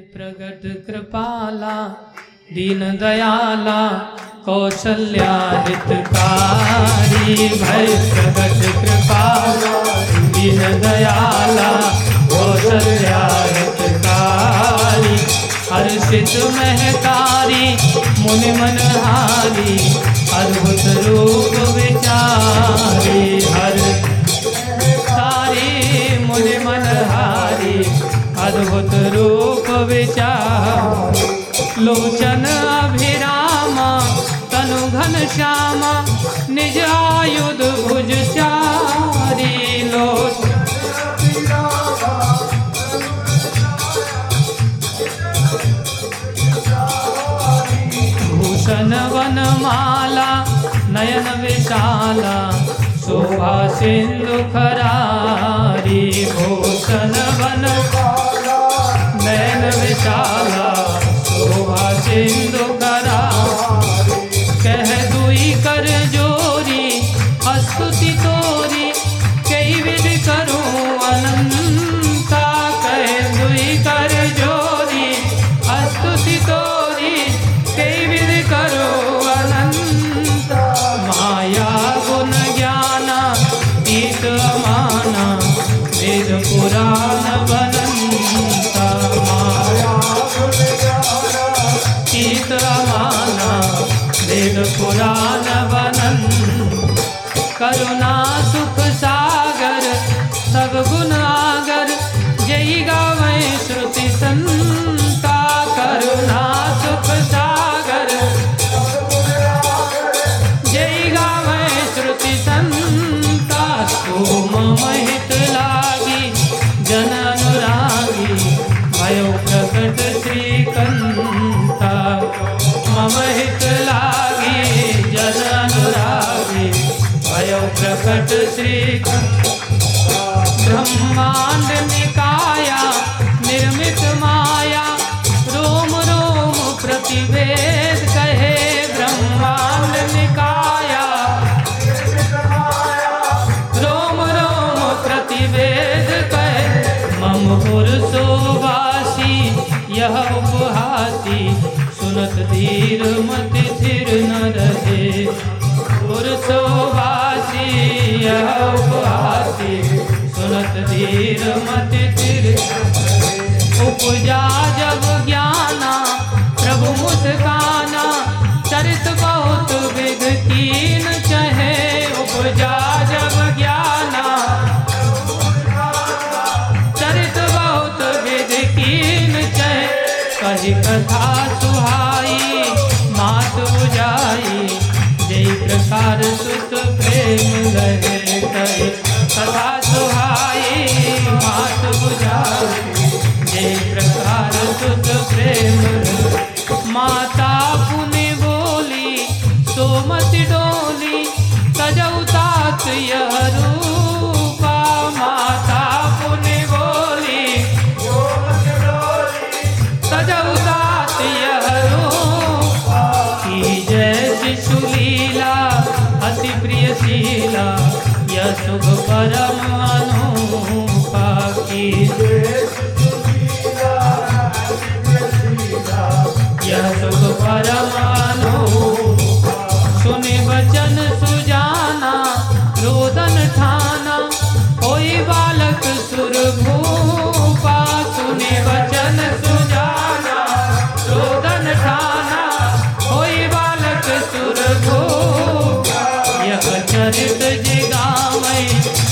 प्रगट कृपाला, दीन दयाला कौशल्या हितकारी भय प्रगट कृपाला, दीन दयाला कौशल्या हितकारी हर्षित महकारी मुनि मनहारी, अद्भुत रूप विचारी। हर अद्भुत रूप विचार। लोचन अभिरामा तनु घन श्यामा निज आयुध भुज चारी लोचन भूषण नयन विशाला शोभा सिंधु खरारी। भूषण वन नयन विशाला शोभा सिंधु खरारी कह दुई कर जोरी, अस्तुति तोरी, कई विध करूँ अनंता। कह दुई कर जोरी, अस्तुति तोरी, कई विध करो अनंत। माया गुण ज्ञाना ईत अमाना, वेद पुराण बनंता प्रकट श्रीकंता ब्रह्मांड निकाया, निर्मित माया। रोम रोम प्रतिवेद कहे, ब्रह्मांड निकाया। रोम रोम प्रतिवेद कहे मम पुरुषोवासी यह उपहासी, सुनत धीर मति। उपजा जब ज्ञाना, प्रभु मुस्काना, चरित बहुत विघकीन चहे। उपजा जब ज्ञाना, चरित बहुत विध कीन चहे। कही कथा सुहाई, मात बुझाई, जय प्रकार सुत प्रेम लहे कही। कथा सुहाई, मात बुझाई। माता पुनि बोली सोमति डोली तजऊ तात यह माता पुनि बोली तजऊ तात यह जय शिशु अति प्रिय शीला, यह परम अनुपा की वचन सुजाना, रोदन ठाना। कोई बालक सुर भूपा, सुनि वचन सुजाना, रोदन ठाना। कोई बालक सुर भूपा, यह चरित जिगामय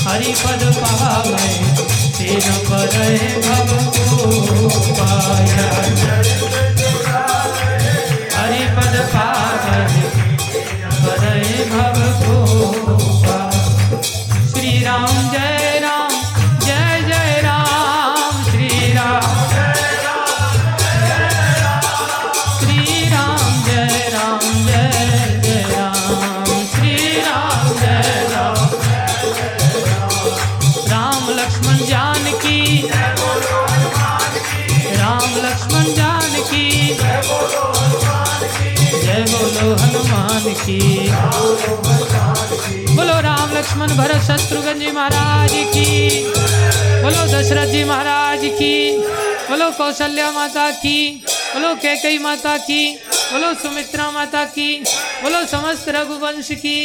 हरिपद पावय तेन पर भव पाया हरिपद लक्ष्मण जानकी। राम लक्ष्मण जानकी। जय बोलो हनुमान की। बोलो राम लक्ष्मण भरत शत्रुघ्न जी महाराज की। बोलो दशरथ जी महाराज की। बोलो कौशल्या माता की। बोलो कैकई माता की। बोलो सुमित्रा माता की। बोलो समस्त रघुवंश की।